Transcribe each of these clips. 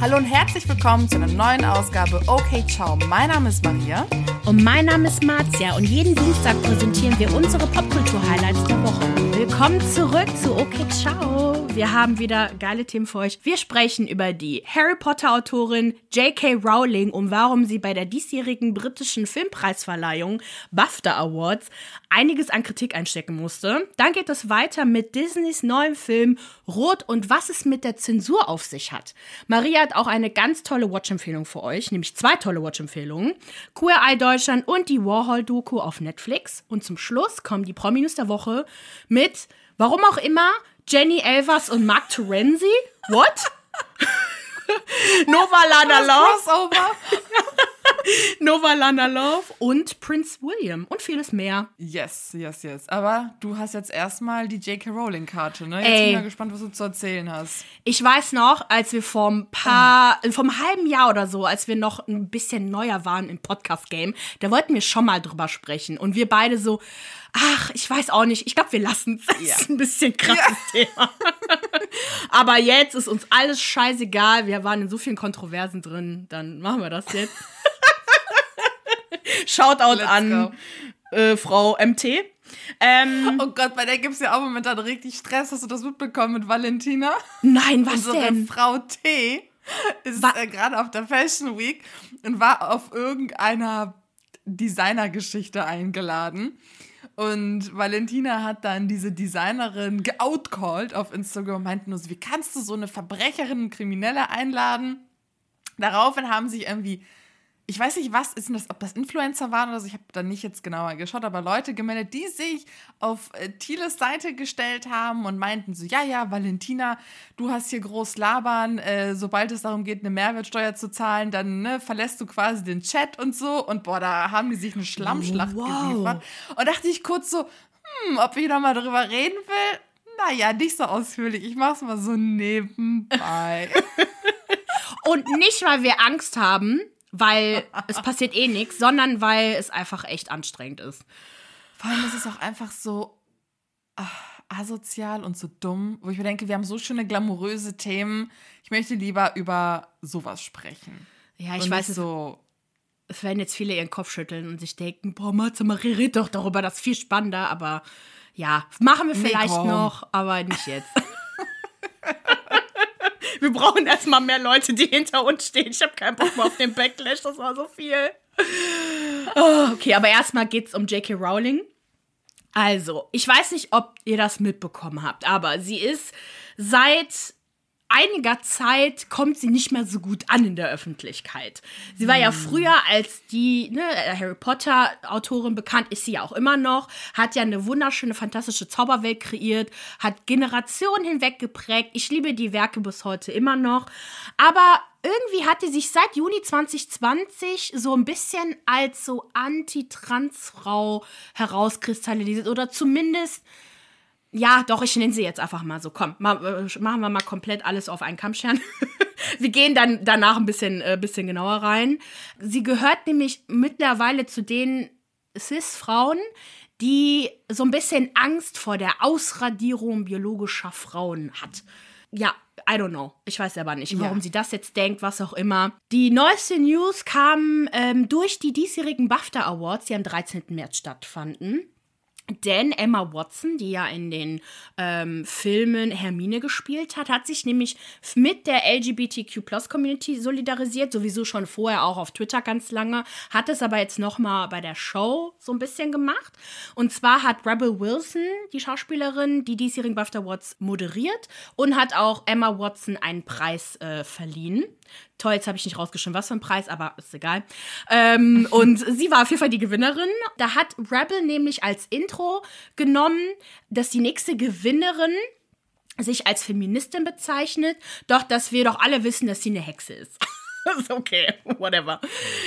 Hallo und herzlich willkommen zu einer neuen Ausgabe Okay Ciao. Mein Name ist Maria. Und mein Name ist Marzia und jeden Dienstag präsentieren wir unsere Popkultur-Highlights der Woche. Willkommen zurück zu Okay Ciao. Wir haben wieder geile Themen für euch. Wir sprechen über die Harry Potter-Autorin J.K. Rowling und warum sie bei der diesjährigen britischen Filmpreisverleihung BAFTA Awards einiges an Kritik einstecken musste. Dann geht es weiter mit Disneys neuem Film Rot und was es mit der Zensur auf sich hat. Maria hat auch eine ganz tolle Watch-Empfehlung für euch, nämlich zwei tolle Watch-Empfehlungen. Queer Eye Deutschland und die Warhol-Doku auf Netflix. Und zum Schluss kommen die Prominus der Woche mit, warum auch immer, Jenny Elvers und Mark Terenzi. What? Nova Lana Love. Nova Lana Love und Prince William und vieles mehr. Yes, yes, yes. Aber du hast jetzt erstmal die J.K. Rowling-Karte, ne? Jetzt Ey. bin ich mal gespannt, was du zu erzählen hast. Ich weiß noch, als wir vor ein paar, vor einem halben Jahr oder so, als wir noch ein bisschen neuer waren im Podcast-Game, da wollten wir schon mal drüber sprechen. Und wir beide so, ach, ich weiß auch nicht, ich glaube, wir lassen es. Ja. Das ist ein bisschen krasses Thema. Aber jetzt ist uns alles scheißegal. Wir waren in so vielen Kontroversen drin. Dann machen wir das jetzt. Shoutout Let's an äh, Frau MT. Ähm, Oh Gott, bei der gibt es ja auch momentan richtig Stress. Hast du das mitbekommen mit Valentina? nein, was Unsere denn? Frau T ist äh, gerade auf der Fashion Week und war auf irgendeiner Designergeschichte eingeladen. Und Valentina hat dann diese Designerin geoutcalled auf Instagram und meinte nur so, wie kannst du so eine Verbrecherin und Kriminelle einladen? Daraufhin haben sich irgendwie, ich weiß nicht, was ist denn das, ob das Influencer waren oder so, ich habe da nicht jetzt genauer geschaut, aber Leute gemeldet, die sich auf äh, Thieles Seite gestellt haben und meinten so, ja, ja, Valentina, du hast hier groß labern, äh, sobald es darum geht, eine Mehrwertsteuer zu zahlen, dann ne, verlässt du quasi den Chat und so und boah, da haben die sich eine Schlammschlacht Wow. geliefert. Und dachte ich kurz so, hm, ob ich noch mal drüber reden will? Naja, nicht so ausführlich. Ich mach's mal so nebenbei. Und nicht, weil wir Angst haben, weil es passiert eh nichts, sondern weil es einfach echt anstrengend ist. Vor allem ist es auch einfach so ah, asozial und so dumm, wo ich mir denke, wir haben so schöne glamouröse Themen. Ich möchte lieber über sowas sprechen. Ja, ich und weiß, so. es werden jetzt viele ihren Kopf schütteln und sich denken, boah, Matze Marie, red doch darüber, das ist viel spannender, aber ja, machen wir Nee, vielleicht komm. noch, aber nicht jetzt. wir brauchen erstmal mehr Leute, die hinter uns stehen. Ich habe keinen Bock mehr auf den Backlash, das war so viel. Oh, okay, aber erstmal geht es um J.K. Rowling. Also, ich weiß nicht, ob ihr das mitbekommen habt, aber sie ist seit einiger Zeit kommt sie nicht mehr so gut an in der Öffentlichkeit. Sie war ja früher als die ne, Harry Potter Autorin bekannt, ist sie ja auch immer noch, hat ja eine wunderschöne, fantastische Zauberwelt kreiert, hat Generationen hinweg geprägt. Ich liebe die Werke bis heute immer noch. Aber irgendwie hat die sich seit Juni 2020 so ein bisschen als so Anti-Trans-Frau herauskristallisiert oder zumindest ja, doch, ich nenne sie jetzt einfach mal so. Komm, ma, äh, machen wir mal komplett alles auf einen Kammstern. wir gehen dann danach ein bisschen, äh, bisschen genauer rein. Sie gehört nämlich mittlerweile zu den Cis-Frauen, die so ein bisschen Angst vor der Ausradierung biologischer Frauen hat. Ja, I don't know. Ich weiß aber nicht, warum Ja. sie das jetzt denkt, was auch immer. Die neueste News kam ähm, durch die diesjährigen BAFTA Awards, die am 13. März stattfanden. Denn Emma Watson, die ja in den ähm, Filmen Hermine gespielt hat, hat sich nämlich mit der LGBTQ-Plus-Community solidarisiert, sowieso schon vorher auch auf Twitter ganz lange, hat es aber jetzt nochmal bei der Show so ein bisschen gemacht. Und zwar hat Rebel Wilson, die Schauspielerin, die diesjährigen BAFTA Awards moderiert und hat auch Emma Watson einen Preis äh, verliehen. Toll, jetzt habe ich nicht rausgeschrieben, was für ein Preis, aber ist egal. Ähm, und sie war auf jeden Fall die Gewinnerin. Da hat Rebel nämlich als Intro genommen, dass die nächste Gewinnerin sich als Feministin bezeichnet, doch dass wir doch alle wissen, dass sie eine Hexe ist. ist okay, whatever.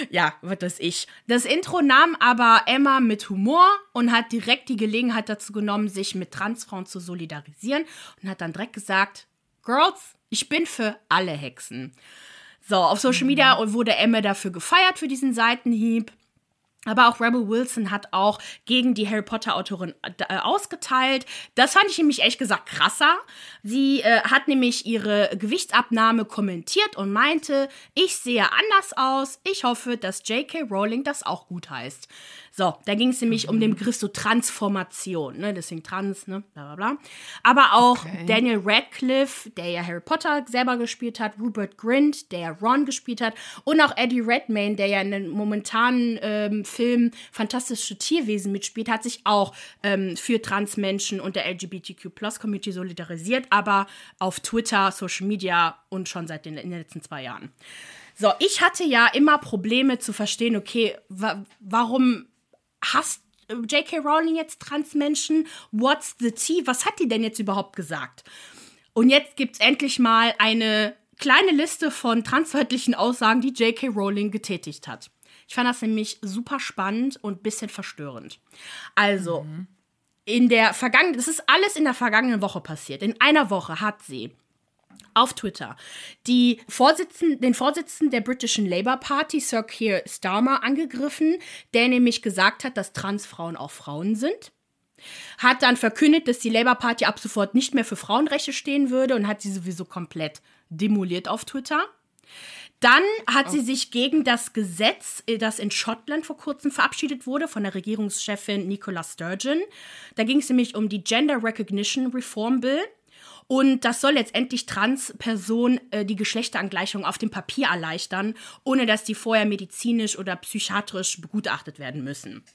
Ja, was weiß ich. Das Intro nahm aber Emma mit Humor und hat direkt die Gelegenheit dazu genommen, sich mit Transfrauen zu solidarisieren und hat dann direkt gesagt, Girls, ich bin für alle Hexen. So, auf Social Media wurde Emma dafür gefeiert für diesen Seitenhieb. Aber auch Rebel Wilson hat auch gegen die Harry Potter-Autorin äh, ausgeteilt. Das fand ich nämlich ehrlich gesagt krasser. Sie äh, hat nämlich ihre Gewichtsabnahme kommentiert und meinte, ich sehe anders aus. Ich hoffe, dass J.K. Rowling das auch gut heißt. So, da ging es nämlich mhm. um den Begriff so Transformation, ne? deswegen Trans, ne? bla bla bla. Aber auch okay. Daniel Radcliffe, der ja Harry Potter selber gespielt hat, Rupert Grint, der ja Ron gespielt hat und auch Eddie Redmayne, der ja in den momentanen ähm, Film Fantastische Tierwesen mitspielt, hat sich auch ähm, für Transmenschen und der LGBTQ-Plus-Community solidarisiert, aber auf Twitter, Social Media und schon seit den, in den letzten zwei Jahren. So, ich hatte ja immer Probleme zu verstehen, okay, wa warum hasst äh, J.K. Rowling jetzt Transmenschen? What's the tea? Was hat die denn jetzt überhaupt gesagt? Und jetzt gibt es endlich mal eine kleine Liste von transfeindlichen Aussagen, die J.K. Rowling getätigt hat. Ich fand das nämlich super spannend und ein bisschen verstörend. Also, mhm. in der vergangenen, das ist alles in der vergangenen Woche passiert. In einer Woche hat sie auf Twitter die Vorsitzenden, den Vorsitzenden der britischen Labour Party, Sir Keir Starmer, angegriffen, der nämlich gesagt hat, dass Transfrauen auch Frauen sind. Hat dann verkündet, dass die Labour Party ab sofort nicht mehr für Frauenrechte stehen würde und hat sie sowieso komplett demoliert auf Twitter. Dann hat oh. sie sich gegen das Gesetz, äh, das in Schottland vor kurzem verabschiedet wurde, von der Regierungschefin Nicola Sturgeon. Da ging es nämlich um die Gender Recognition Reform Bill. Und das soll letztendlich Transpersonen äh, die Geschlechterangleichung auf dem Papier erleichtern, ohne dass die vorher medizinisch oder psychiatrisch begutachtet werden müssen.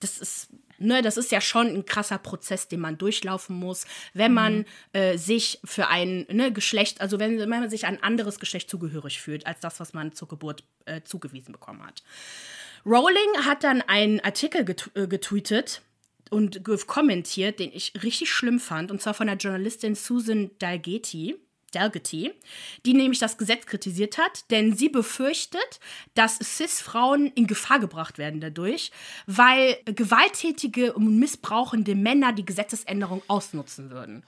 Das ist, ne, das ist ja schon ein krasser Prozess, den man durchlaufen muss, wenn man mhm. äh, sich für ein ne, Geschlecht, also wenn, wenn, man sich ein anderes Geschlecht zugehörig fühlt, als das, was man zur Geburt äh, zugewiesen bekommen hat. Rowling hat dann einen Artikel get äh, getweetet, und kommentiert, den ich richtig schlimm fand, und zwar von der Journalistin Susan Dalgety. Dalgety, die nämlich das Gesetz kritisiert hat, denn sie befürchtet, dass CIS-Frauen in Gefahr gebracht werden dadurch, weil gewalttätige und missbrauchende Männer die Gesetzesänderung ausnutzen würden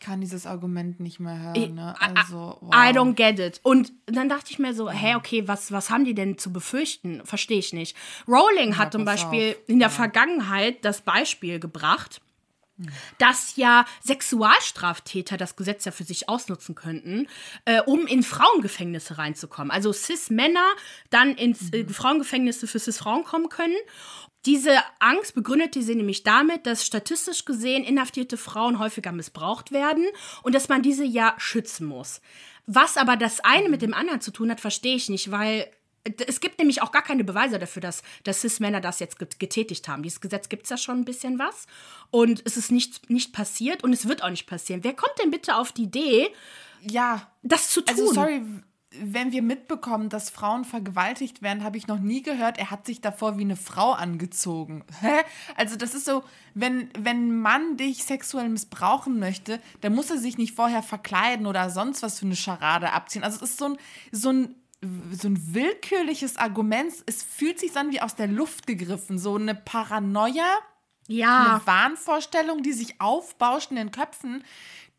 ich kann dieses Argument nicht mehr hören. Ne? Also, wow. I don't get it. Und dann dachte ich mir so, hä, okay, was, was haben die denn zu befürchten? Verstehe ich nicht. Rowling ja, hat zum Beispiel auf. in der ja. Vergangenheit das Beispiel gebracht, dass ja Sexualstraftäter das Gesetz ja für sich ausnutzen könnten, äh, um in Frauengefängnisse reinzukommen. Also Cis-Männer dann ins äh, mhm. Frauengefängnisse für Cis-Frauen kommen können. Diese Angst begründete sie nämlich damit, dass statistisch gesehen inhaftierte Frauen häufiger missbraucht werden und dass man diese ja schützen muss. Was aber das eine mit dem anderen zu tun hat, verstehe ich nicht, weil es gibt nämlich auch gar keine Beweise dafür, dass, dass Cis-Männer das jetzt getätigt haben. Dieses Gesetz gibt es ja schon ein bisschen was. Und es ist nicht, nicht passiert und es wird auch nicht passieren. Wer kommt denn bitte auf die Idee, ja, das zu also tun? Also, sorry, wenn wir mitbekommen, dass Frauen vergewaltigt werden, habe ich noch nie gehört, er hat sich davor wie eine Frau angezogen. Hä? Also das ist so, wenn, wenn ein Mann dich sexuell missbrauchen möchte, dann muss er sich nicht vorher verkleiden oder sonst was für eine Scharade abziehen. Also es ist so ein, so ein, so ein willkürliches Argument. Es fühlt sich an wie aus der Luft gegriffen. So eine Paranoia, ja. eine Wahnvorstellung, die sich aufbauscht in den Köpfen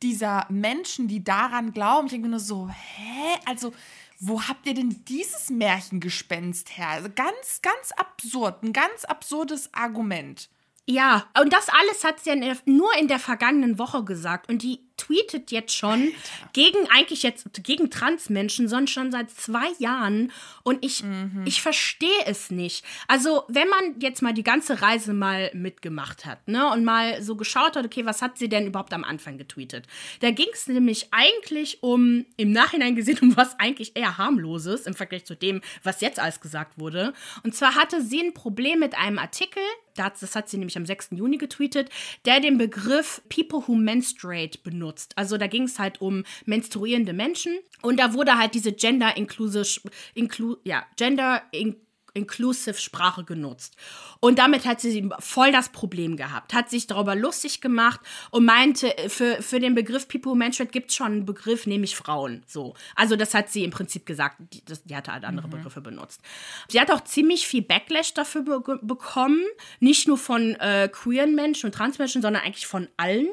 dieser Menschen, die daran glauben. Ich denke nur so, hä? Also, wo habt ihr denn dieses Märchengespenst her? Also ganz, ganz absurd, ein ganz absurdes Argument. Ja, und das alles hat sie ja nur in der vergangenen Woche gesagt. Und die tweetet jetzt schon gegen eigentlich jetzt gegen Transmenschen, sondern schon seit zwei Jahren. Und ich, mhm. ich verstehe es nicht. Also, wenn man jetzt mal die ganze Reise mal mitgemacht hat, ne, und mal so geschaut hat, okay, was hat sie denn überhaupt am Anfang getweetet? Da ging es nämlich eigentlich um, im Nachhinein gesehen, um was eigentlich eher harmloses im Vergleich zu dem, was jetzt alles gesagt wurde. Und zwar hatte sie ein Problem mit einem Artikel, das hat sie nämlich am 6. Juni getweetet, der den Begriff People who menstruate benutzt benutzt. Also da ging es halt um menstruierende Menschen und da wurde halt diese Gender Inclusive, inclu, ja, Gender in, Inclusive Sprache genutzt. Und damit hat sie voll das Problem gehabt, hat sich darüber lustig gemacht und meinte, für, für den Begriff People Menstruate gibt es schon einen Begriff, nämlich Frauen. So. Also das hat sie im Prinzip gesagt, die, das, die hatte halt andere mhm. Begriffe benutzt. Sie hat auch ziemlich viel Backlash dafür be bekommen, nicht nur von äh, queeren Menschen und Transmenschen, sondern eigentlich von allen.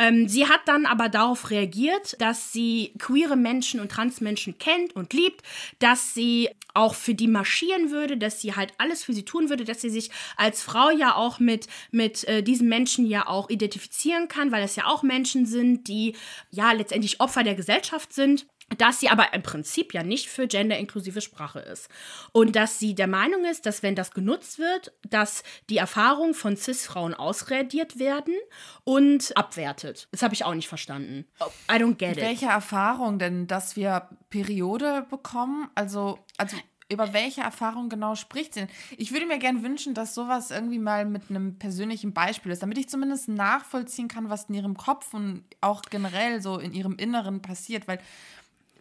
Ähm, sie hat dann aber darauf reagiert, dass sie queere Menschen und Transmenschen kennt und liebt, dass sie auch für die marschieren würde, dass sie halt alles für sie tun würde, dass sie sich als Frau ja auch mit, mit äh, diesen Menschen ja auch identifizieren kann, weil es ja auch Menschen sind, die ja letztendlich Opfer der Gesellschaft sind dass sie aber im Prinzip ja nicht für genderinklusive Sprache ist. Und dass sie der Meinung ist, dass wenn das genutzt wird, dass die Erfahrungen von CIS-Frauen ausradiert werden und abwertet. Das habe ich auch nicht verstanden. I don't get it. Welche Erfahrung denn, dass wir Periode bekommen? Also, also über welche Erfahrung genau spricht sie? Ich würde mir gerne wünschen, dass sowas irgendwie mal mit einem persönlichen Beispiel ist, damit ich zumindest nachvollziehen kann, was in ihrem Kopf und auch generell so in ihrem Inneren passiert, weil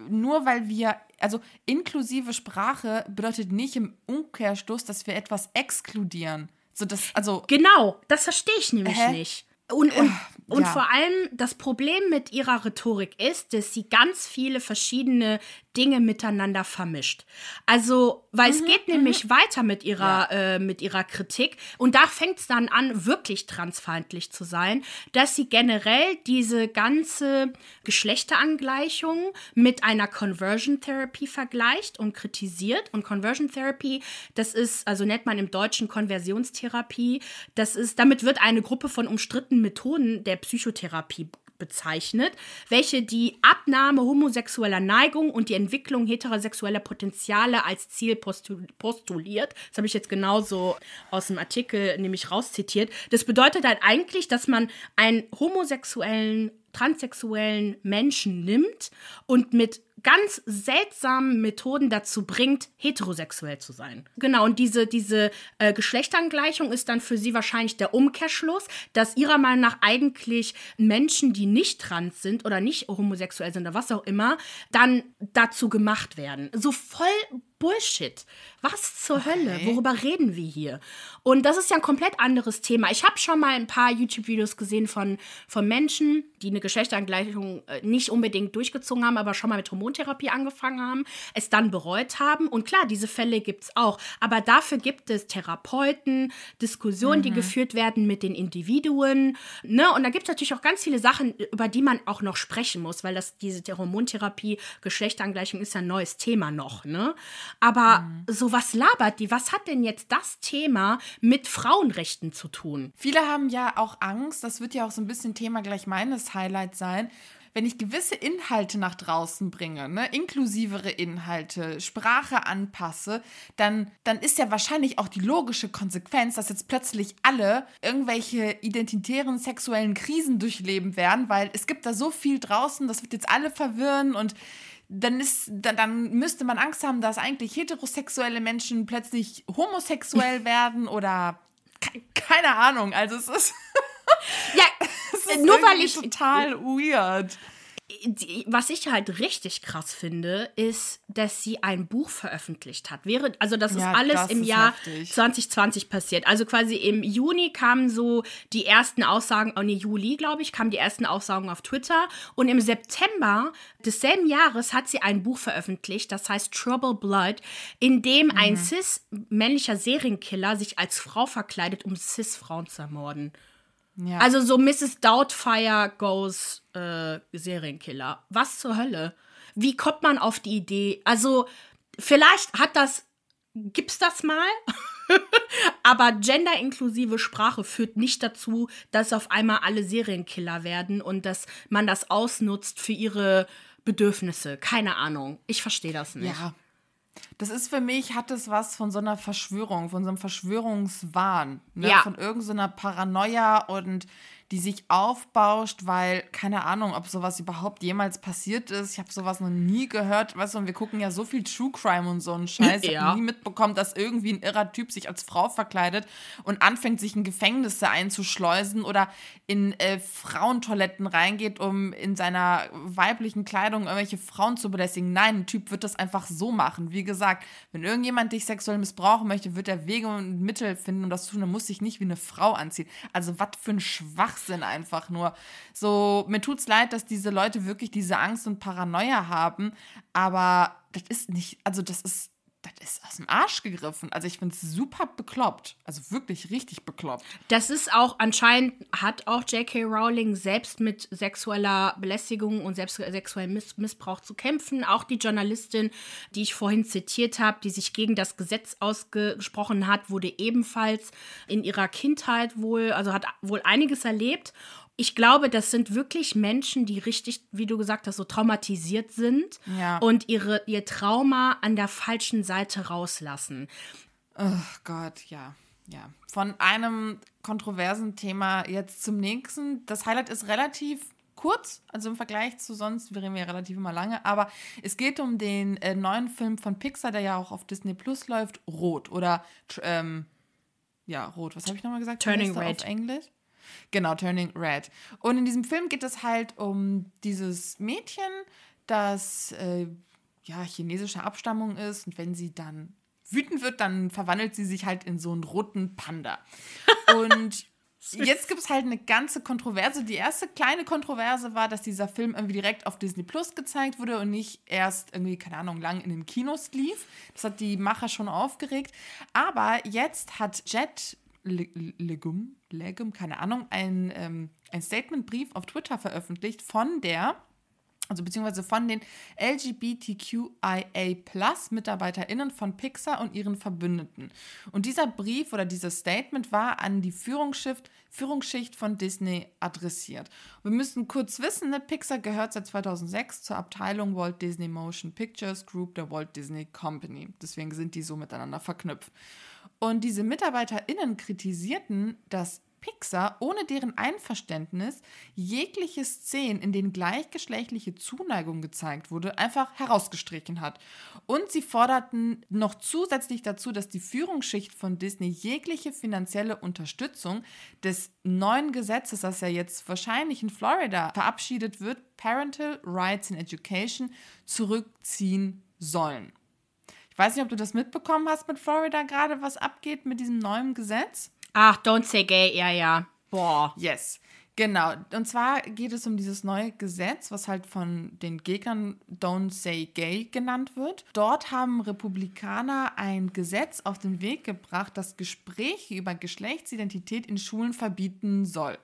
nur weil wir, also inklusive Sprache bedeutet nicht im Umkehrstoß, dass wir etwas exkludieren. So das, also genau, das verstehe ich nämlich hä? nicht. Und, und, und ja. vor allem das Problem mit ihrer Rhetorik ist, dass sie ganz viele verschiedene Dinge miteinander vermischt. Also, weil mhm, es geht nämlich mhm. weiter mit ihrer, ja. äh, mit ihrer Kritik. Und da fängt es dann an, wirklich transfeindlich zu sein, dass sie generell diese ganze Geschlechterangleichung mit einer Conversion Therapy vergleicht und kritisiert. Und Conversion Therapy, das ist, also nennt man im Deutschen Konversionstherapie, das ist, damit wird eine Gruppe von umstrittenen Methoden der Psychotherapie bezeichnet, welche die Abnahme homosexueller Neigung und die Entwicklung heterosexueller Potenziale als Ziel postuliert. Das habe ich jetzt genauso aus dem Artikel nämlich rauszitiert. Das bedeutet halt eigentlich, dass man einen homosexuellen transsexuellen Menschen nimmt und mit ganz seltsamen Methoden dazu bringt, heterosexuell zu sein. Genau, und diese, diese äh, Geschlechterangleichung ist dann für sie wahrscheinlich der Umkehrschluss, dass ihrer Meinung nach eigentlich Menschen, die nicht trans sind oder nicht homosexuell sind oder was auch immer, dann dazu gemacht werden. So voll Bullshit. Was zur okay. Hölle? Worüber reden wir hier? Und das ist ja ein komplett anderes Thema. Ich habe schon mal ein paar YouTube-Videos gesehen von, von Menschen, die eine Geschlechterangleichung äh, nicht unbedingt durchgezogen haben, aber schon mal mit Hormontherapie angefangen haben, es dann bereut haben. Und klar, diese Fälle gibt es auch. Aber dafür gibt es Therapeuten, Diskussionen, mhm. die geführt werden mit den Individuen. Ne? Und da gibt es natürlich auch ganz viele Sachen, über die man auch noch sprechen muss, weil das, diese Hormontherapie, Geschlechterangleichung ist ja ein neues Thema noch. Ne? Aber mhm. so was labert die? Was hat denn jetzt das Thema mit Frauenrechten zu tun? Viele haben ja auch Angst, das wird ja auch so ein bisschen Thema gleich meines Highlights sein, wenn ich gewisse Inhalte nach draußen bringe, ne, inklusivere Inhalte, Sprache anpasse, dann, dann ist ja wahrscheinlich auch die logische Konsequenz, dass jetzt plötzlich alle irgendwelche identitären sexuellen Krisen durchleben werden, weil es gibt da so viel draußen, das wird jetzt alle verwirren und dann, ist, dann, dann müsste man Angst haben, dass eigentlich heterosexuelle Menschen plötzlich homosexuell werden oder keine Ahnung. Also es ist. ja, es ist nur weil ich. total weird was ich halt richtig krass finde, ist, dass sie ein Buch veröffentlicht hat. Wäre, also das ist ja, alles das im ist Jahr heftig. 2020 passiert. Also quasi im Juni kamen so die ersten Aussagen, oh nee, Juli, glaube ich, kamen die ersten Aussagen auf Twitter. Und im September desselben Jahres hat sie ein Buch veröffentlicht, das heißt Trouble Blood, in dem mhm. ein cis-männlicher Serienkiller sich als Frau verkleidet, um cis-Frauen zu ermorden. Ja. Also so Mrs. Doubtfire goes äh, Serienkiller. Was zur Hölle? Wie kommt man auf die Idee? Also vielleicht hat das, gibt's das mal? Aber genderinklusive Sprache führt nicht dazu, dass auf einmal alle Serienkiller werden und dass man das ausnutzt für ihre Bedürfnisse. Keine Ahnung. Ich verstehe das nicht. Ja. Das ist für mich, hat es was von so einer Verschwörung, von so einem Verschwörungswahn, ne? Ja. von irgendeiner so Paranoia und die sich aufbauscht, weil keine Ahnung, ob sowas überhaupt jemals passiert ist. Ich habe sowas noch nie gehört. Weißt du, und wir gucken ja so viel True Crime und so einen Scheiß. Ich habe nie mitbekommen, dass irgendwie ein irrer Typ sich als Frau verkleidet und anfängt, sich in Gefängnisse einzuschleusen oder in äh, Frauentoiletten reingeht, um in seiner weiblichen Kleidung irgendwelche Frauen zu belästigen. Nein, ein Typ wird das einfach so machen. Wie gesagt, wenn irgendjemand dich sexuell missbrauchen möchte, wird er Wege und Mittel finden, um das zu tun. Dann muss sich nicht wie eine Frau anziehen. Also was für ein Schwachsinn. Schwachsinn einfach nur. So, mir tut's leid, dass diese Leute wirklich diese Angst und Paranoia haben, aber das ist nicht, also das ist das ist aus dem Arsch gegriffen. Also ich finde es super bekloppt. Also wirklich richtig bekloppt. Das ist auch, anscheinend hat auch J.K. Rowling selbst mit sexueller Belästigung und selbst sexuellem Miss Missbrauch zu kämpfen. Auch die Journalistin, die ich vorhin zitiert habe, die sich gegen das Gesetz ausgesprochen hat, wurde ebenfalls in ihrer Kindheit wohl, also hat wohl einiges erlebt ich glaube, das sind wirklich Menschen, die richtig, wie du gesagt hast, so traumatisiert sind Ja. und ihre, ihr Trauma an der falschen Seite rauslassen. Oh Gott, ja. Ja. Von einem kontroversen Thema jetzt zum nächsten. Das Highlight ist relativ kurz, also im Vergleich zu sonst, wir reden ja relativ immer lange, aber es geht um den äh, neuen Film von Pixar, der ja auch auf Disney Plus läuft, Rot oder ähm, ja, Rot. Was habe ich nochmal gesagt? Turning Red. Auf Englisch. Genau, Turning Red. Und in diesem Film geht es halt um dieses Mädchen, das äh, ja chinesischer Abstammung ist und wenn sie dann wütend wird, dann verwandelt sie sich halt in so einen roten Panda. Und jetzt gibt es halt eine ganze Kontroverse. Die erste kleine Kontroverse war, dass dieser Film irgendwie direkt auf Disney Plus gezeigt wurde und nicht erst irgendwie, keine Ahnung, lang in den Kinos lief. Das hat die Macher schon aufgeregt. Aber jetzt hat Jet Legum, Legum, keine Ahnung, ein, ähm, ein Statementbrief auf Twitter veröffentlicht von der also beziehungsweise von den LGBTQIA-Plus-MitarbeiterInnen von Pixar und ihren Verbündeten. Und dieser Brief oder dieses Statement war an die Führungsschicht, Führungsschicht von Disney adressiert. Wir müssen kurz wissen, ne, Pixar gehört seit 2006 zur Abteilung Walt Disney Motion Pictures Group der Walt Disney Company. Deswegen sind die so miteinander verknüpft. Und diese MitarbeiterInnen kritisierten, dass Pixar ohne deren Einverständnis jegliche Szenen, in denen gleichgeschlechtliche Zuneigung gezeigt wurde, einfach herausgestrichen hat. Und sie forderten noch zusätzlich dazu, dass die Führungsschicht von Disney jegliche finanzielle Unterstützung des neuen Gesetzes, das ja jetzt wahrscheinlich in Florida verabschiedet wird, Parental Rights in Education, zurückziehen sollen. Weiß nicht, ob du das mitbekommen hast mit Florida gerade, was abgeht mit diesem neuen Gesetz. Ach, don't say gay, ja, ja. Boah. Yes, genau. Und zwar geht es um dieses neue Gesetz, was halt von den Gegnern Don't Say Gay genannt wird. Dort haben Republikaner ein Gesetz auf den Weg gebracht, das Gespräche über Geschlechtsidentität in Schulen verbieten soll.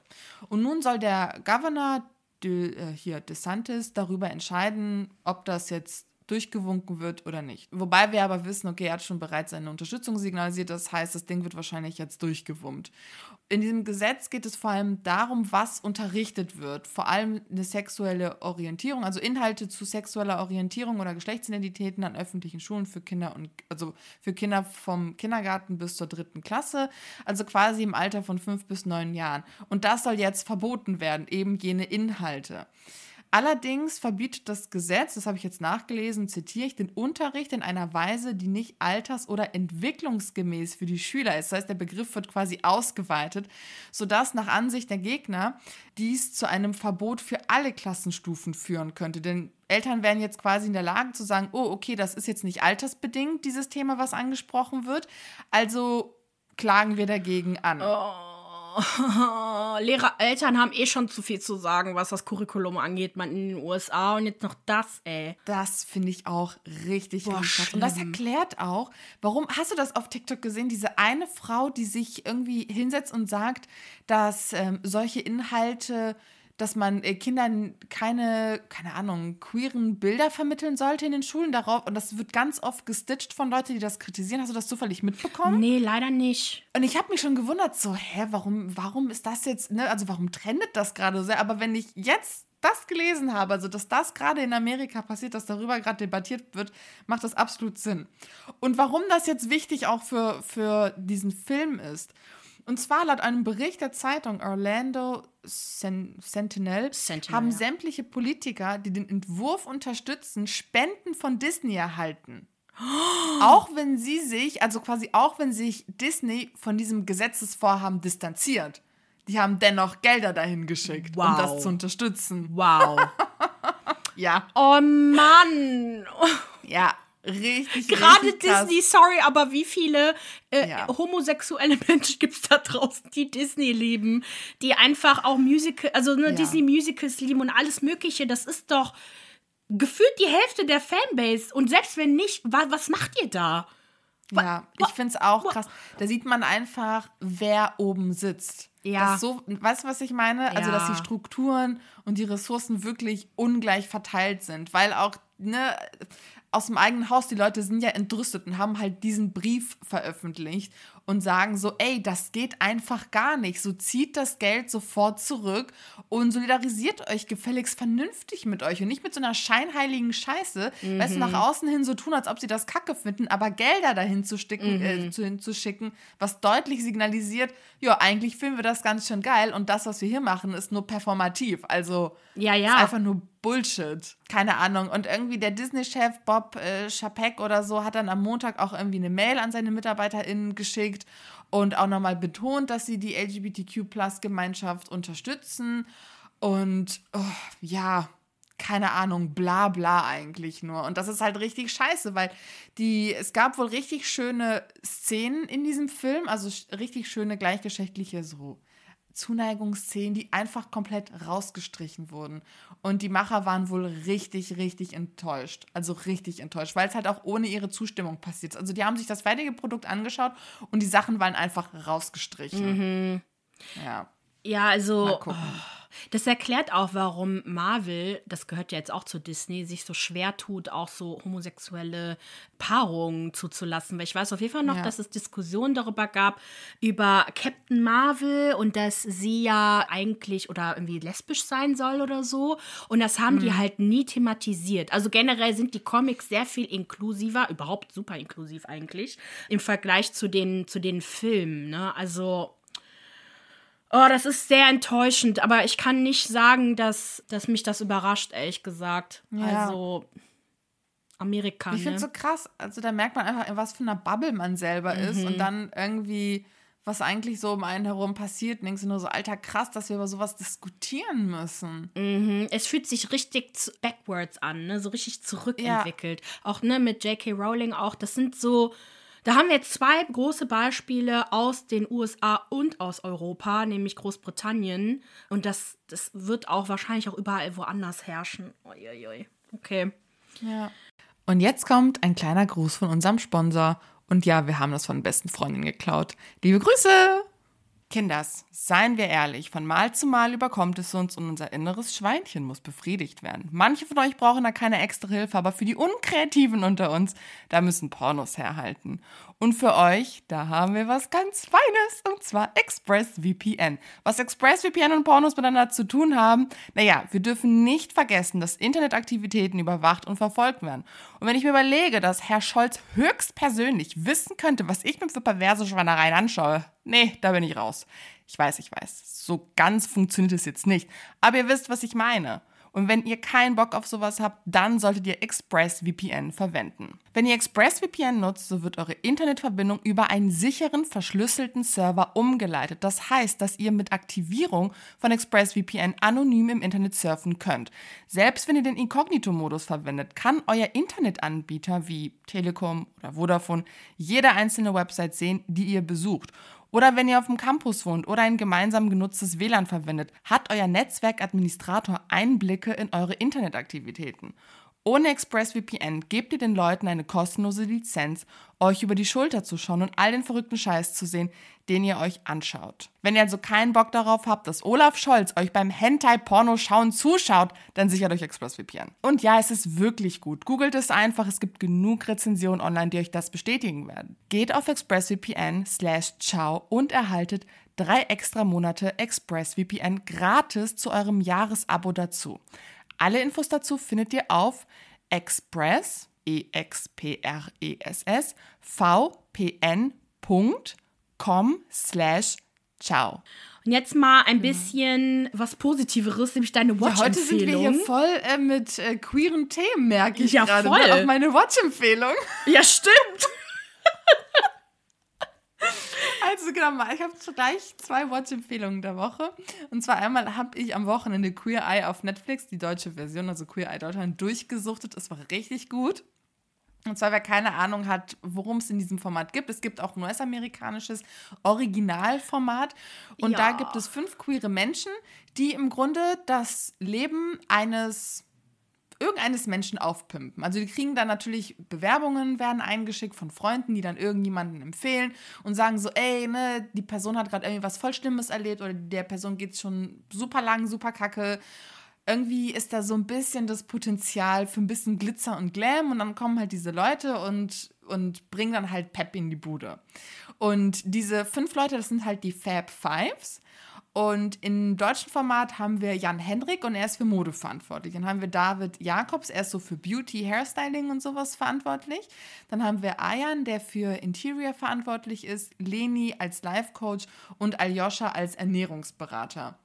Und nun soll der Governor De, äh, hier DeSantis darüber entscheiden, ob das jetzt durchgewunken wird oder nicht. Wobei wir aber wissen, okay, er hat schon bereits seine Unterstützung signalisiert, das heißt, das Ding wird wahrscheinlich jetzt durchgewummt. In diesem Gesetz geht es vor allem darum, was unterrichtet wird, vor allem eine sexuelle Orientierung, also Inhalte zu sexueller Orientierung oder Geschlechtsidentitäten an öffentlichen Schulen für Kinder und also für Kinder vom Kindergarten bis zur dritten Klasse, also quasi im Alter von fünf bis neun Jahren. Und das soll jetzt verboten werden, eben jene Inhalte. Allerdings verbietet das Gesetz, das habe ich jetzt nachgelesen, zitiere ich, den Unterricht in einer Weise, die nicht alters- oder entwicklungsgemäß für die Schüler ist. Das heißt, der Begriff wird quasi ausgeweitet, sodass nach Ansicht der Gegner dies zu einem Verbot für alle Klassenstufen führen könnte. Denn Eltern wären jetzt quasi in der Lage zu sagen, oh, okay, das ist jetzt nicht altersbedingt, dieses Thema, was angesprochen wird. Also klagen wir dagegen an. Lehrer, Eltern haben eh schon zu viel zu sagen, was das Curriculum angeht, man in den USA und jetzt noch das, ey. Das finde ich auch richtig, Boah. Und das erklärt auch, warum, hast du das auf TikTok gesehen, diese eine Frau, die sich irgendwie hinsetzt und sagt, dass ähm, solche Inhalte, dass man äh, Kindern keine, keine Ahnung, queeren Bilder vermitteln sollte in den Schulen darauf. Und das wird ganz oft gestitcht von Leuten, die das kritisieren. Hast du das zufällig mitbekommen? Nee, leider nicht. Und ich habe mich schon gewundert, so, hä, warum, warum ist das jetzt, ne, also warum trendet das gerade so sehr? Aber wenn ich jetzt das gelesen habe, also dass das gerade in Amerika passiert, dass darüber gerade debattiert wird, macht das absolut Sinn. Und warum das jetzt wichtig auch für, für diesen Film ist. Und zwar laut einem Bericht der Zeitung Orlando Sen Sentinel, Sentinel, haben ja. sämtliche Politiker, die den Entwurf unterstützen, Spenden von Disney erhalten. Auch wenn sie sich, also quasi auch wenn sich Disney von diesem Gesetzesvorhaben distanziert. Die haben dennoch Gelder dahin geschickt, um Wow. das zu unterstützen. Wow. Ja, oh Mann. ja, richtig. Gerade richtig krass. Disney, sorry, aber wie viele äh, Ja. homosexuelle Menschen gibt es da draußen, die Disney lieben, die einfach auch Musical, also ne, Ja. Disney Musicals lieben und alles Mögliche. Das ist doch. gefühlt die Hälfte der Fanbase. Und selbst wenn nicht, wa was macht ihr da? Ja, ich finde es auch krass. Da sieht man einfach, wer oben sitzt. Ja. Das so, weißt du, was ich meine? Also, dass die Ja. Strukturen und die Ressourcen wirklich ungleich verteilt sind. Weil auch, ne, aus dem eigenen Haus, die Leute sind ja entrüstet und haben halt diesen Brief veröffentlicht und sagen so, ey, das geht einfach gar nicht. So zieht das Geld sofort zurück und solidarisiert euch gefälligst vernünftig mit euch und nicht mit so einer scheinheiligen Scheiße, weißt du, nach außen hin so tun, als ob sie das Kacke finden, aber Gelder dahin zu, sticken, äh, zu, hinzuschicken, was deutlich signalisiert, ja, eigentlich finden wir das ganz schön geil und das, was wir hier machen, ist nur performativ. Also Ja, ist ja. einfach nur Bullshit. Keine Ahnung. Und irgendwie der Disney-Chef Bob äh, Chapek oder so hat dann am Montag auch irgendwie eine Mail an seine MitarbeiterInnen geschickt und auch nochmal betont, dass sie die LGBTQ-Plus-Gemeinschaft unterstützen. Und oh, ja, keine Ahnung, bla bla eigentlich nur. Und das ist halt richtig scheiße, weil die, es gab wohl richtig schöne Szenen in diesem Film, also richtig schöne gleichgeschlechtliche so Zuneigungsszenen, die einfach komplett rausgestrichen wurden. Und die Macher waren wohl richtig, richtig enttäuscht. Also richtig enttäuscht, weil es halt auch ohne ihre Zustimmung passiert ist. Also die haben sich das fertige Produkt angeschaut und die Sachen waren einfach rausgestrichen. Ja, Ja, mal also gucken. Das erklärt auch, warum Marvel, das gehört ja jetzt auch zu Disney, sich so schwer tut, auch so homosexuelle Paarungen zuzulassen. Weil ich weiß auf jeden Fall noch, Ja. dass es Diskussionen darüber gab, über Captain Marvel und dass sie ja eigentlich oder irgendwie lesbisch sein soll oder so. Und das haben die halt nie thematisiert. Also generell sind die Comics sehr viel inklusiver, überhaupt super inklusiv eigentlich, im Vergleich zu den, zu den Filmen. Ne? Also Oh, das ist sehr enttäuschend, aber ich kann nicht sagen, dass, dass mich das überrascht, ehrlich gesagt. Ja. Also, Amerika, Ich finde ne? es so krass. Also da merkt man einfach, in was für einer Bubble man selber ist Mhm. und dann irgendwie, was eigentlich so um einen herum passiert, denkst du nur so, alter krass, dass wir über sowas diskutieren müssen. Mhm. Es fühlt sich richtig backwards an, ne? so richtig zurückentwickelt. Auch ne, mit J.K. Rowling auch. Das sind so. Da haben wir jetzt zwei große Beispiele aus den USA und aus Europa, nämlich Großbritannien. Und das, das wird auch wahrscheinlich auch überall woanders herrschen. Uiuiui. Okay. Ja. Und jetzt kommt ein kleiner Gruß von unserem Sponsor. Und ja, wir haben das von besten Freundinnen geklaut. Liebe Grüße! Kinders, seien wir ehrlich, von Mal zu Mal überkommt es uns und unser inneres Schweinchen muss befriedigt werden. Manche von euch brauchen da keine extra Hilfe, aber für die Unkreativen unter uns, da müssen Pornos herhalten. Und für euch, da haben wir was ganz Feines, und zwar ExpressVPN. Was ExpressVPN und Pornos miteinander zu tun haben, naja, wir dürfen nicht vergessen, dass Internetaktivitäten überwacht und verfolgt werden. Und wenn ich mir überlege, dass Herr Scholz höchstpersönlich wissen könnte, was ich mir für perverse Schweinereien anschaue, nee, da bin ich raus. Ich weiß, ich weiß, so ganz funktioniert es jetzt nicht. Aber ihr wisst, was ich meine. Und wenn ihr keinen Bock auf sowas habt, dann solltet ihr ExpressVPN verwenden. Wenn ihr ExpressVPN nutzt, so wird eure Internetverbindung über einen sicheren, verschlüsselten Server umgeleitet. Das heißt, dass ihr mit Aktivierung von ExpressVPN anonym im Internet surfen könnt. Selbst wenn ihr den Inkognito-Modus verwendet, kann euer Internetanbieter wie Telekom oder Vodafone jede einzelne Website sehen, die ihr besucht. Oder wenn ihr auf dem Campus wohnt oder ein gemeinsam genutztes WLAN verwendet, hat euer Netzwerkadministrator Einblicke in eure Internetaktivitäten. Ohne ExpressVPN gebt ihr den Leuten eine kostenlose Lizenz, euch über die Schulter zu schauen und all den verrückten Scheiß zu sehen, den ihr euch anschaut. Wenn ihr also keinen Bock darauf habt, dass Olaf Scholz euch beim Hentai-Porno-Schauen zuschaut, dann sichert euch ExpressVPN. Und ja, es ist wirklich gut. Googelt es einfach, es gibt genug Rezensionen online, die euch das bestätigen werden. Geht auf expressvpn slash ciao und erhaltet drei extra Monate ExpressVPN gratis zu eurem Jahresabo dazu. Alle Infos dazu findet ihr auf express, e x p r e s s, vpn.com slash ciao. Und jetzt mal ein bisschen was Positiveres, nämlich deine Ja, heute sind wir hier Watch-Empfehlung. voll äh, mit äh, queeren Themen, merke ich Ja, gerade. voll. Ne? Auch meine Watch-Empfehlung. Ja, stimmt. Also genau mal, ich habe gleich zwei Watch-Empfehlungen der Woche. Und zwar einmal habe ich am Wochenende Queer Eye auf Netflix, die deutsche Version, also Queer Eye Deutschland, durchgesuchtet. Es war richtig gut. Und zwar, wer keine Ahnung hat, worum es in diesem Format gibt. Es gibt auch ein US-amerikanisches Originalformat. Und Ja. da gibt es fünf queere Menschen, die im Grunde das Leben eines irgendeines Menschen aufpimpen. Also die kriegen dann natürlich Bewerbungen, werden eingeschickt von Freunden, die dann irgendjemanden empfehlen und sagen so, ey, ne, die Person hat gerade irgendwie was voll Schlimmes erlebt oder der Person geht es schon super lang, super kacke. Irgendwie ist da so ein bisschen das Potenzial für ein bisschen Glitzer und Glam und dann kommen halt diese Leute und, und bringen dann halt Pep in die Bude. Und diese fünf Leute, das sind halt die Fab Fives. Und im deutschen Format haben wir Jan Hendrik und er ist für Mode verantwortlich. Dann haben wir David Jakobs, er ist so für Beauty, Hairstyling und sowas verantwortlich. Dann haben wir Ayan, der für Interior verantwortlich ist, Leni als Life Coach und Aljoscha als Ernährungsberater.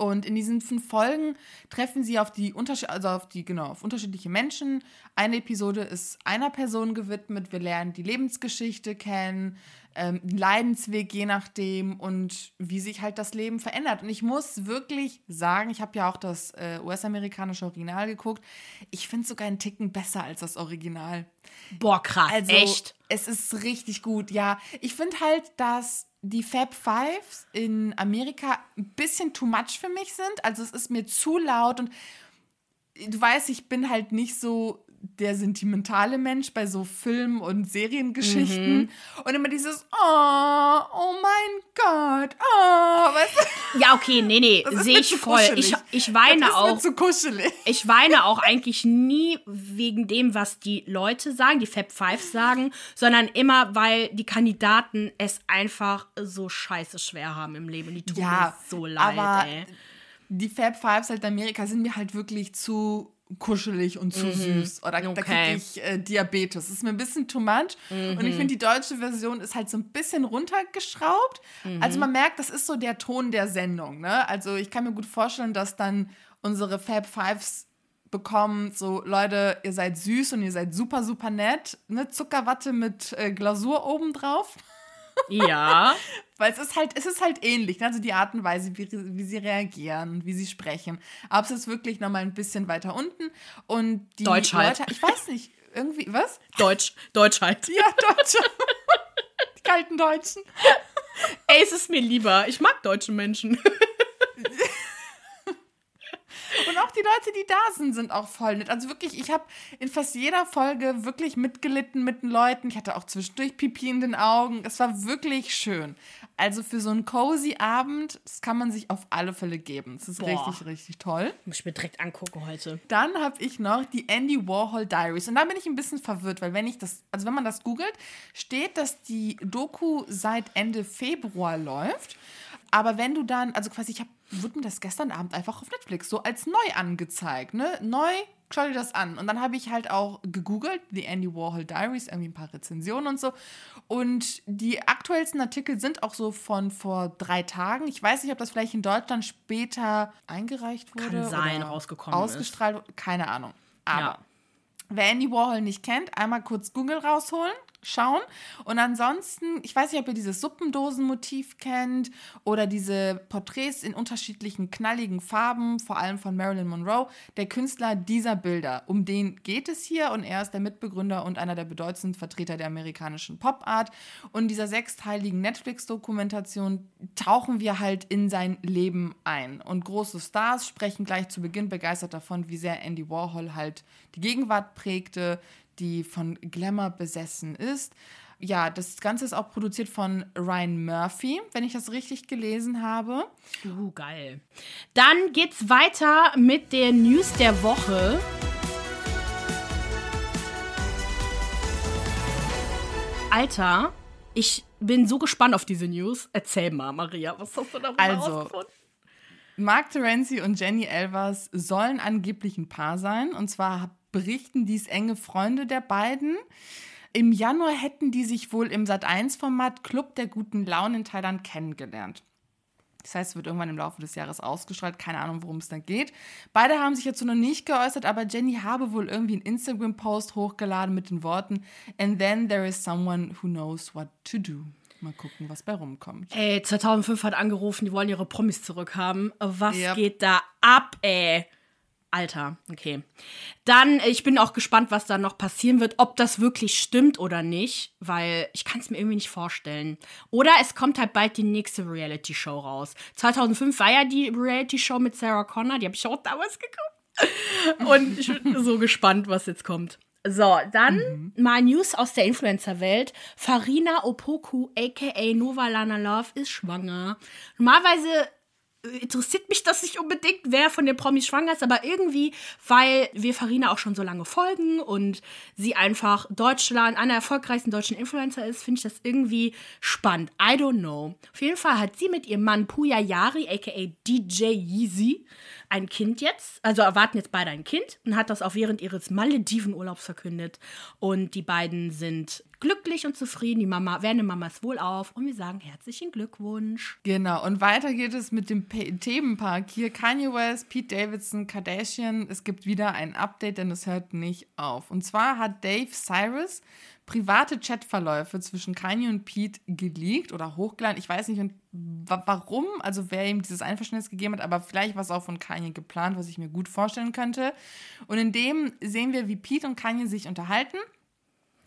Und in diesen fünf Folgen treffen sie auf die Unterschied also auf die genau auf unterschiedliche Menschen. Eine Episode ist einer Person gewidmet. Wir lernen die Lebensgeschichte kennen, ähm, Leidensweg je nachdem und wie sich halt das Leben verändert. Und ich muss wirklich sagen, ich habe ja auch das äh, US-amerikanische Original geguckt. Ich finde es sogar einen Ticken besser als das Original. Boah, krass, Also, echt. Es ist richtig gut, ja. Ich finde halt, dass die Fab Fives in Amerika ein bisschen too much für mich sind. Also es ist mir zu laut und du weißt, ich bin halt nicht so der sentimentale Mensch bei so Film- und Seriengeschichten. Und immer dieses, oh, oh mein Gott, oh, weißt du? Ja, okay, nee, nee, sehe ich voll. Ich, kuschelig. ich weine das ist auch. Zu kuschelig. Ich weine auch eigentlich nie wegen dem, was die Leute sagen, die Fab Five sagen, sondern immer, weil die Kandidaten es einfach so scheiße schwer haben im Leben. Die tun Ja, mir so leid, aber ey. die Fab Fives halt in Amerika sind mir halt wirklich zu kuschelig und zu süß. Oder da Mhm. Okay. kriege ich äh, Diabetes. Das ist mir ein bisschen too much. Und Mhm. ich finde, die deutsche Version ist halt so ein bisschen runtergeschraubt. Also Mhm. man merkt, das ist so der Ton der Sendung. Ne? Also ich kann mir gut vorstellen, dass dann unsere Fab Fives bekommen, so Leute, ihr seid süß und ihr seid super, super nett. Ne? Zuckerwatte mit äh, Glasur obendrauf. Ja. Weil es ist halt, es ist halt ähnlich, ne? also die Art und Weise, wie, wie sie reagieren und wie sie sprechen. Aber es ist wirklich nochmal ein bisschen weiter unten. Und die Deutsch halt. Leute, ich weiß nicht, irgendwie, was? Deutsch. Deutsch halt. Ja, Deutsche. die kalten Deutschen. Ey, es ist mir lieber. Ich mag deutsche Menschen. Und auch die Leute, die da sind, sind auch voll nett. Also wirklich, ich habe in fast jeder Folge wirklich mitgelitten mit den Leuten. Ich hatte auch zwischendurch Pipi in den Augen. Es war wirklich schön. Also für so einen cozy Abend, das kann man sich auf alle Fälle geben. Es ist Boah. richtig, richtig toll. Muss ich mir direkt angucken heute. Dann habe ich noch die Andy Warhol Diaries. Und da bin ich ein bisschen verwirrt, weil wenn ich das, also wenn man das googelt, steht, dass die Doku seit Ende Februar läuft. Aber wenn du dann, also quasi, ich habe, wurde mir das gestern Abend einfach auf Netflix so als neu angezeigt, ne? Neu, schau dir das an. Und dann habe ich halt auch gegoogelt, die Andy Warhol Diaries, irgendwie ein paar Rezensionen und so. Und die aktuellsten Artikel sind auch so von vor drei Tagen. Ich weiß nicht, ob das vielleicht in Deutschland später eingereicht wurde. Kann sein, oder rausgekommen ist. ausgestrahlt wurde. Keine Ahnung. Aber Ja. Wer Andy Warhol nicht kennt, einmal kurz Google rausholen, schauen. Und ansonsten, ich weiß nicht, ob ihr dieses Suppendosenmotiv kennt oder diese Porträts in unterschiedlichen knalligen Farben, vor allem von Marilyn Monroe. Der Künstler dieser Bilder, um den geht es hier und er ist der Mitbegründer und einer der bedeutendsten Vertreter der amerikanischen Pop-Art. Und dieser sechsteiligen Netflix-Dokumentation tauchen wir halt in sein Leben ein. Und große Stars sprechen gleich zu Beginn begeistert davon, wie sehr Andy Warhol halt die Gegenwart prägte, die von Glamour besessen ist. Ja, das Ganze ist auch produziert von Ryan Murphy, wenn ich das richtig gelesen habe. Uh, geil. Dann geht's weiter mit der News der Woche. Alter, ich bin so gespannt auf diese News. Erzähl mal, Maria, was hast du darüber Also, rausgefunden? Mark Terenzi und Jenny Elvers sollen angeblich ein Paar sein. Und zwar berichten dies enge Freunde der beiden. Im Januar hätten die sich wohl im Sat1-Format Club der guten Laune in Thailand kennengelernt. Das heißt, es wird irgendwann im Laufe des Jahres ausgestrahlt. Keine Ahnung, worum es da geht. Beide haben sich dazu noch nicht geäußert, aber Jenny habe wohl irgendwie einen Instagram-Post hochgeladen mit den Worten And then there is someone who knows what to do. Mal gucken, was bei rumkommt. Ey, 2005 hat angerufen, die wollen ihre Promis zurückhaben. Was Yep. geht da ab, ey? Alter, okay. Dann, ich bin auch gespannt, was da noch passieren wird, ob das wirklich stimmt oder nicht, weil ich kann es mir irgendwie nicht vorstellen. Oder es kommt halt bald die nächste Reality-Show raus. 2005 war ja die Reality-Show mit Sarah Connor, die habe ich auch damals geguckt. Und ich bin so gespannt, was jetzt kommt. So, dann mhm. mal News aus der Influencer-Welt. Farina Opoku, aka Nova Lana Love, ist schwanger. Normalerweise interessiert mich das nicht unbedingt, wer von den Promis schwanger ist, aber irgendwie, weil wir Farina auch schon so lange folgen und sie einfach Deutschland, einer der erfolgreichsten deutschen Influencer ist, finde ich das irgendwie spannend. I don't know. Auf jeden Fall hat sie mit ihrem Mann Puya Yari, aka DJ Yeezy, ein Kind jetzt, also erwarten jetzt beide ein Kind und hat das auch während ihres Maledivenurlaubs verkündet. Und die beiden sind glücklich und zufrieden. Die Mama, werden Mamas wohl auf und wir sagen herzlichen Glückwunsch. Genau, und weiter geht es mit dem Themenpark hier. Kanye West, Pete Davidson, Kardashian. Es gibt wieder ein Update, denn es hört nicht auf. Und zwar hat Dave Cyrus private Chatverläufe zwischen Kanye und Pete geleakt oder hochgeladen. Ich weiß nicht warum, also wer ihm dieses Einverständnis gegeben hat, aber vielleicht war es auch von Kanye geplant, was ich mir gut vorstellen könnte. Und in dem sehen wir, wie Pete und Kanye sich unterhalten.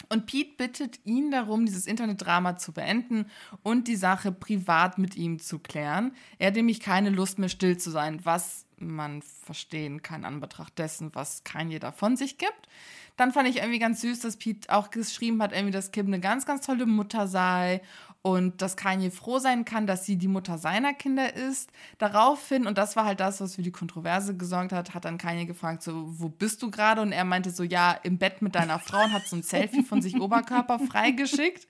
Und Pete bittet ihn darum, dieses Internetdrama zu beenden und die Sache privat mit ihm zu klären. Er hat nämlich keine Lust mehr still zu sein, was man verstehen kann an Betracht dessen, was Kanye da von sich gibt. Dann fand ich irgendwie ganz süß, dass Pete auch geschrieben hat, irgendwie, dass Kim eine ganz, ganz tolle Mutter sei und dass Kanye froh sein kann, dass sie die Mutter seiner Kinder ist. Daraufhin, und das war halt das, was für die Kontroverse gesorgt hat, hat dann Kanye gefragt, so, wo bist du gerade? Und er meinte so, ja, im Bett mit deiner Frau und hat so ein Selfie von sich Oberkörper freigeschickt.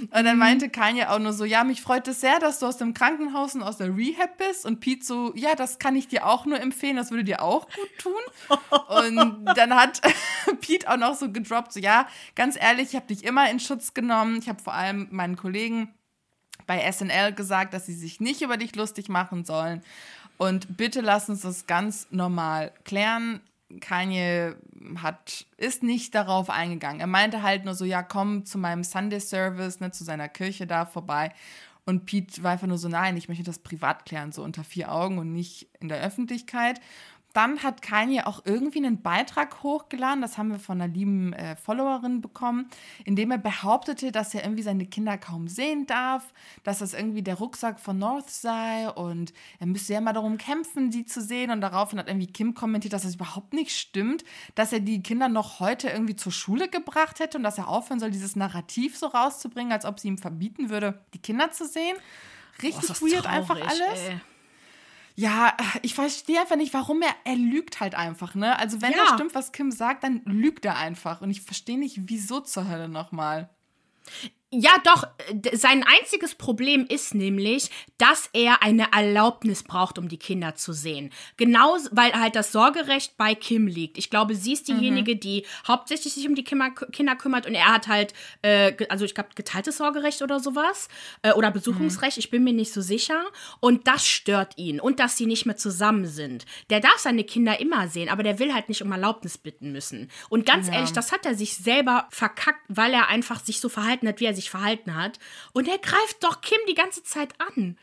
Und dann meinte Kanye auch nur so, ja, mich freut es sehr, dass du aus dem Krankenhaus und aus der Rehab bist. Und Pete so, ja, das kann ich dir auch nur empfehlen, das würde dir auch gut tun. Und dann hat Pete auch noch so gedroppt, so, ja, ganz ehrlich, ich habe dich immer in Schutz genommen. Ich habe vor allem meinen Kollegen bei SNL gesagt, dass sie sich nicht über dich lustig machen sollen. Und bitte lass uns das ganz normal klären. Kanye hat, ist nicht darauf eingegangen. Er meinte halt nur so, ja, komm zu meinem Sunday Service, ne, zu seiner Kirche da vorbei. Und Pete war einfach nur so, nein, ich möchte das privat klären, so unter vier Augen und nicht in der Öffentlichkeit dann hat Kanye auch irgendwie einen Beitrag hochgeladen, das haben wir von einer lieben äh, Followerin bekommen, in dem er behauptete, dass er irgendwie seine Kinder kaum sehen darf, dass das irgendwie der Rucksack von North sei und er müsste ja mal darum kämpfen, sie zu sehen. Und daraufhin hat irgendwie Kim kommentiert, dass das überhaupt nicht stimmt, dass er die Kinder noch heute irgendwie zur Schule gebracht hätte und dass er aufhören soll, dieses Narrativ so rauszubringen, als ob sie ihm verbieten würde, die Kinder zu sehen. Richtig Boah, weird traurig, einfach alles. Ey. Ja, ich verstehe einfach nicht, warum er, er lügt halt einfach, ne? Also wenn ja. das stimmt, was Kim sagt, dann lügt er einfach. Und ich verstehe nicht, wieso zur Hölle nochmal. Ja, doch, sein einziges Problem ist nämlich, dass er eine Erlaubnis braucht, um die Kinder zu sehen. Genau, weil halt das Sorgerecht bei Kim liegt. Ich glaube, sie ist diejenige, mhm. die hauptsächlich sich um die Kinder, kümmert und er hat halt, äh, also ich glaube, geteiltes Sorgerecht oder sowas äh, oder Besuchungsrecht, mhm. ich bin mir nicht so sicher. Und das stört ihn und dass sie nicht mehr zusammen sind. Der darf seine Kinder immer sehen, aber der will halt nicht um Erlaubnis bitten müssen. Und ganz ja. ehrlich, das hat er sich selber verkackt, weil er einfach sich so verhalten hat, wie er sich sich verhalten hat. Und er greift doch Kim die ganze Zeit an.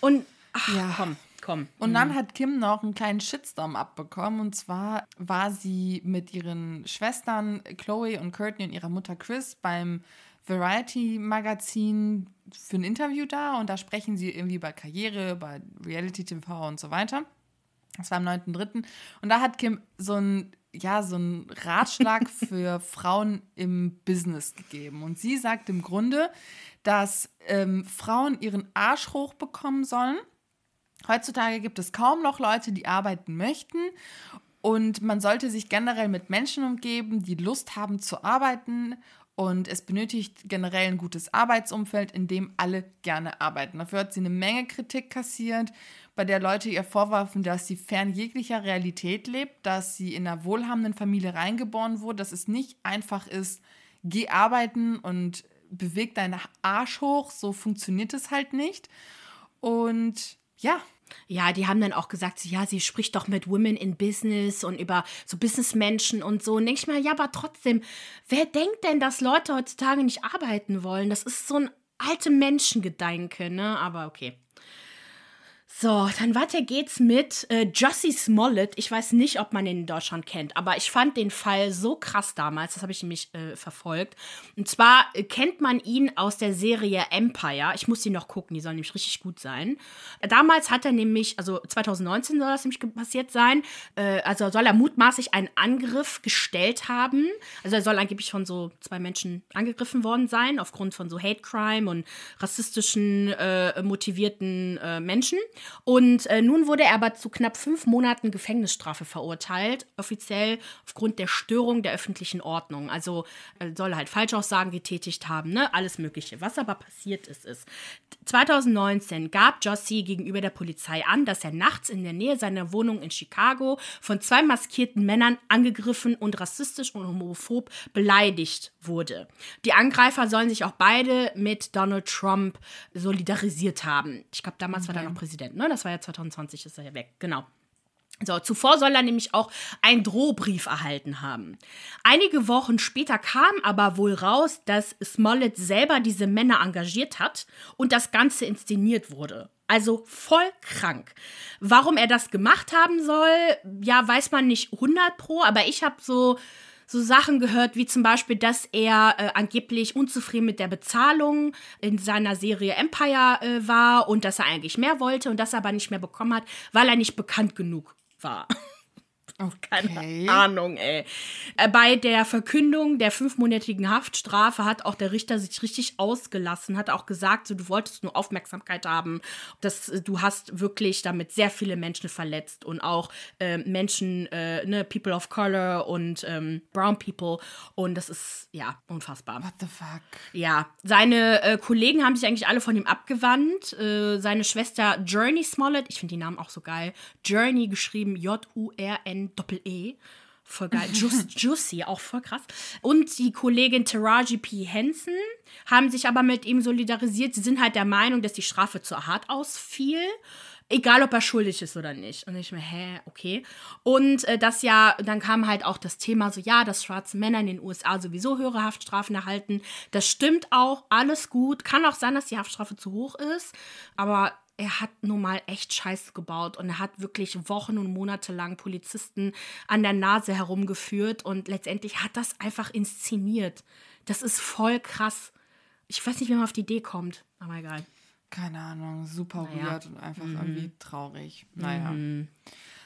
Und ach, ja. komm, komm. Und dann mhm. hat Kim noch einen kleinen Shitstorm abbekommen. Und zwar war sie mit ihren Schwestern Chloe und Courtney und ihrer Mutter Chris beim Variety-Magazin für ein Interview da. Und da sprechen sie irgendwie über Karriere, über Reality-TV und so weiter. Das war am 9.3. Und da hat Kim so ein ja, so einen Ratschlag für Frauen im Business gegeben. Und sie sagt im Grunde, dass ähm, Frauen ihren Arsch hochbekommen sollen. Heutzutage gibt es kaum noch Leute, die arbeiten möchten. Und man sollte sich generell mit Menschen umgeben, die Lust haben zu arbeiten. Und es benötigt generell ein gutes Arbeitsumfeld, in dem alle gerne arbeiten. Dafür hat sie eine Menge Kritik kassiert bei der Leute ihr vorwarfen, dass sie fern jeglicher Realität lebt, dass sie in einer wohlhabenden Familie reingeboren wurde, dass es nicht einfach ist, geh arbeiten und beweg deinen Arsch hoch, so funktioniert es halt nicht. Und ja, ja, die haben dann auch gesagt, ja, sie spricht doch mit Women in Business und über so Businessmenschen und so. Und denke ich mal, ja, aber trotzdem, wer denkt denn, dass Leute heutzutage nicht arbeiten wollen? Das ist so ein alte Menschengedanke, ne? Aber okay. So, dann weiter geht's mit äh, Jussie Smollett. Ich weiß nicht, ob man ihn in Deutschland kennt, aber ich fand den Fall so krass damals. Das habe ich nämlich äh, verfolgt. Und zwar äh, kennt man ihn aus der Serie Empire. Ich muss die noch gucken, die soll nämlich richtig gut sein. Damals hat er nämlich, also 2019 soll das nämlich passiert sein, äh, also soll er mutmaßlich einen Angriff gestellt haben. Also er soll angeblich von so zwei Menschen angegriffen worden sein, aufgrund von so Hate Crime und rassistischen äh, motivierten äh, Menschen. Und äh, nun wurde er aber zu knapp fünf Monaten Gefängnisstrafe verurteilt, offiziell aufgrund der Störung der öffentlichen Ordnung. Also er soll halt Falschaussagen getätigt haben, ne? Alles Mögliche. Was aber passiert ist, ist, 2019 gab Jossie gegenüber der Polizei an, dass er nachts in der Nähe seiner Wohnung in Chicago von zwei maskierten Männern angegriffen und rassistisch und homophob beleidigt wurde. Die Angreifer sollen sich auch beide mit Donald Trump solidarisiert haben. Ich glaube, damals okay. war er noch Präsident, ne? Das war ja 2020, ist er ja weg, genau. So, zuvor soll er nämlich auch einen Drohbrief erhalten haben. Einige Wochen später kam aber wohl raus, dass Smollett selber diese Männer engagiert hat und das Ganze inszeniert wurde. Also voll krank. Warum er das gemacht haben soll, ja, weiß man nicht 100 pro, aber ich habe so so Sachen gehört, wie zum Beispiel, dass er äh, angeblich unzufrieden mit der Bezahlung in seiner Serie Empire äh, war und dass er eigentlich mehr wollte und das aber nicht mehr bekommen hat, weil er nicht bekannt genug war. Okay. Keine Ahnung, ey. Äh, bei der Verkündung der fünfmonatigen Haftstrafe hat auch der Richter sich richtig ausgelassen, hat auch gesagt, so, du wolltest nur Aufmerksamkeit haben. dass äh, du hast wirklich damit sehr viele Menschen verletzt und auch äh, Menschen, äh, ne, People of Color und ähm, Brown People. Und das ist, ja, unfassbar. What the fuck? Ja. Seine äh, Kollegen haben sich eigentlich alle von ihm abgewandt. Äh, seine Schwester Journey Smollett, ich finde die Namen auch so geil. Journey geschrieben J-U-R-N Doppel-E. Voll geil. Just, Juicy, auch voll krass. Und die Kollegin Taraji P. Henson haben sich aber mit ihm solidarisiert. Sie sind halt der Meinung, dass die Strafe zu hart ausfiel. Egal, ob er schuldig ist oder nicht. Und ich mir, hä, okay. Und äh, das ja, dann kam halt auch das Thema so, ja, dass schwarze Männer in den USA sowieso höhere Haftstrafen erhalten. Das stimmt auch, alles gut. Kann auch sein, dass die Haftstrafe zu hoch ist. Aber er hat nun mal echt Scheiße gebaut und er hat wirklich Wochen und Monate lang Polizisten an der Nase herumgeführt und letztendlich hat das einfach inszeniert. Das ist voll krass. Ich weiß nicht, wie man auf die Idee kommt, aber egal. Keine Ahnung, super naja. weird und einfach mhm. irgendwie traurig. Naja. Mhm.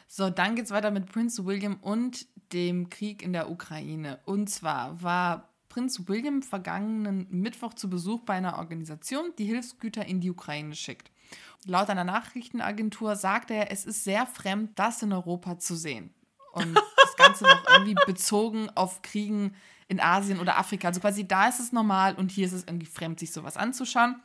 So, dann geht's weiter mit Prinz William und dem Krieg in der Ukraine. Und zwar war Prinz William vergangenen Mittwoch zu Besuch bei einer Organisation, die Hilfsgüter in die Ukraine schickt. Laut einer Nachrichtenagentur sagte er, es ist sehr fremd, das in Europa zu sehen. Und das Ganze noch irgendwie bezogen auf Kriegen in Asien oder Afrika. Also quasi da ist es normal und hier ist es irgendwie fremd, sich sowas anzuschauen.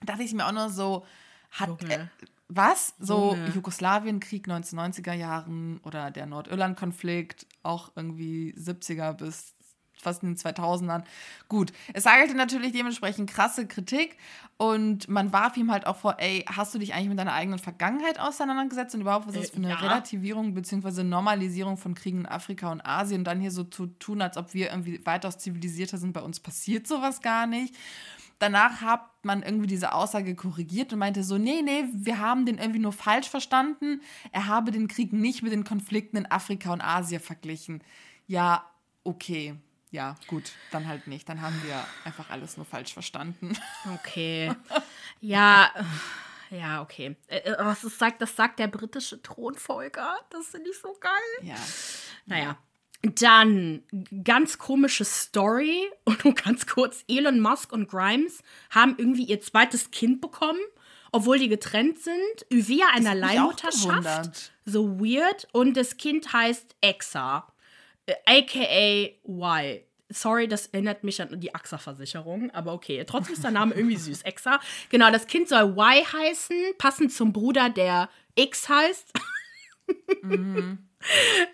Da dachte ich mir auch nur so, hat äh, was? So Junge. Jugoslawienkrieg 1990er Jahren oder der Nordirland-Konflikt, auch irgendwie 70er bis fast in den 2000ern. Gut, es erhalte natürlich dementsprechend krasse Kritik und man warf ihm halt auch vor, ey, hast du dich eigentlich mit deiner eigenen Vergangenheit auseinandergesetzt und überhaupt, was ist das für eine ja. Relativierung bzw. Normalisierung von Kriegen in Afrika und Asien, dann hier so zu tun, als ob wir irgendwie weitaus zivilisierter sind, bei uns passiert sowas gar nicht. Danach hat man irgendwie diese Aussage korrigiert und meinte so, nee, nee, wir haben den irgendwie nur falsch verstanden. Er habe den Krieg nicht mit den Konflikten in Afrika und Asien verglichen. Ja, okay ja, gut, dann halt nicht. Dann haben wir einfach alles nur falsch verstanden. Okay. Ja, ja, okay. Äh, äh, was das sagt, das sagt der britische Thronfolger. Das finde ich so geil. Ja. Naja. Dann ganz komische Story und nur ganz kurz: Elon Musk und Grimes haben irgendwie ihr zweites Kind bekommen, obwohl die getrennt sind, via einer Leihmutterschaft. So weird. Und das Kind heißt Exa aka Y. Sorry, das erinnert mich an die AXA-Versicherung, aber okay. Trotzdem ist der Name irgendwie süß. Exa. Genau, das Kind soll Y heißen, passend zum Bruder, der X heißt. Mhm.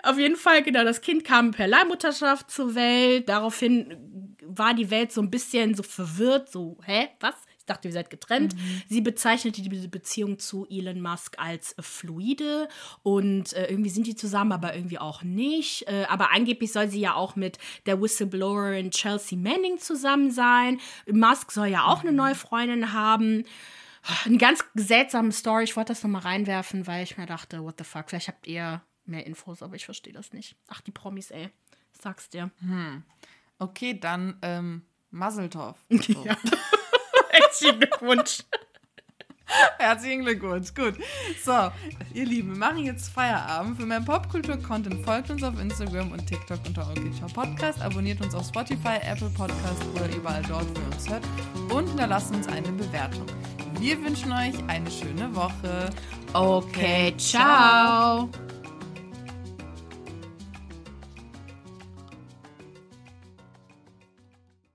Auf jeden Fall, genau, das Kind kam per Leihmutterschaft zur Welt. Daraufhin war die Welt so ein bisschen so verwirrt, so, hä, was? Dachte, ihr seid getrennt. Mhm. Sie bezeichnete diese Beziehung zu Elon Musk als fluide und äh, irgendwie sind die zusammen, aber irgendwie auch nicht. Äh, aber angeblich soll sie ja auch mit der Whistleblowerin Chelsea Manning zusammen sein. Musk soll ja auch mhm. eine neue Freundin haben. Eine ganz seltsame Story. Ich wollte das nochmal reinwerfen, weil ich mir dachte, what the fuck, vielleicht habt ihr mehr Infos, aber ich verstehe das nicht. Ach, die Promis, ey. Sag's dir. Okay, dann ähm, Maseltorf. So. Ja. Herzlichen Glückwunsch. Herzlichen Glückwunsch. Gut. So, ihr Lieben, wir machen jetzt Feierabend. Für mehr Popkultur-Content folgt uns auf Instagram und TikTok unter Orchidschau Podcast. Abonniert uns auf Spotify, Apple Podcast oder überall dort, wo ihr uns hört. Und hinterlasst uns eine Bewertung. Wir wünschen euch eine schöne Woche. Okay, ciao.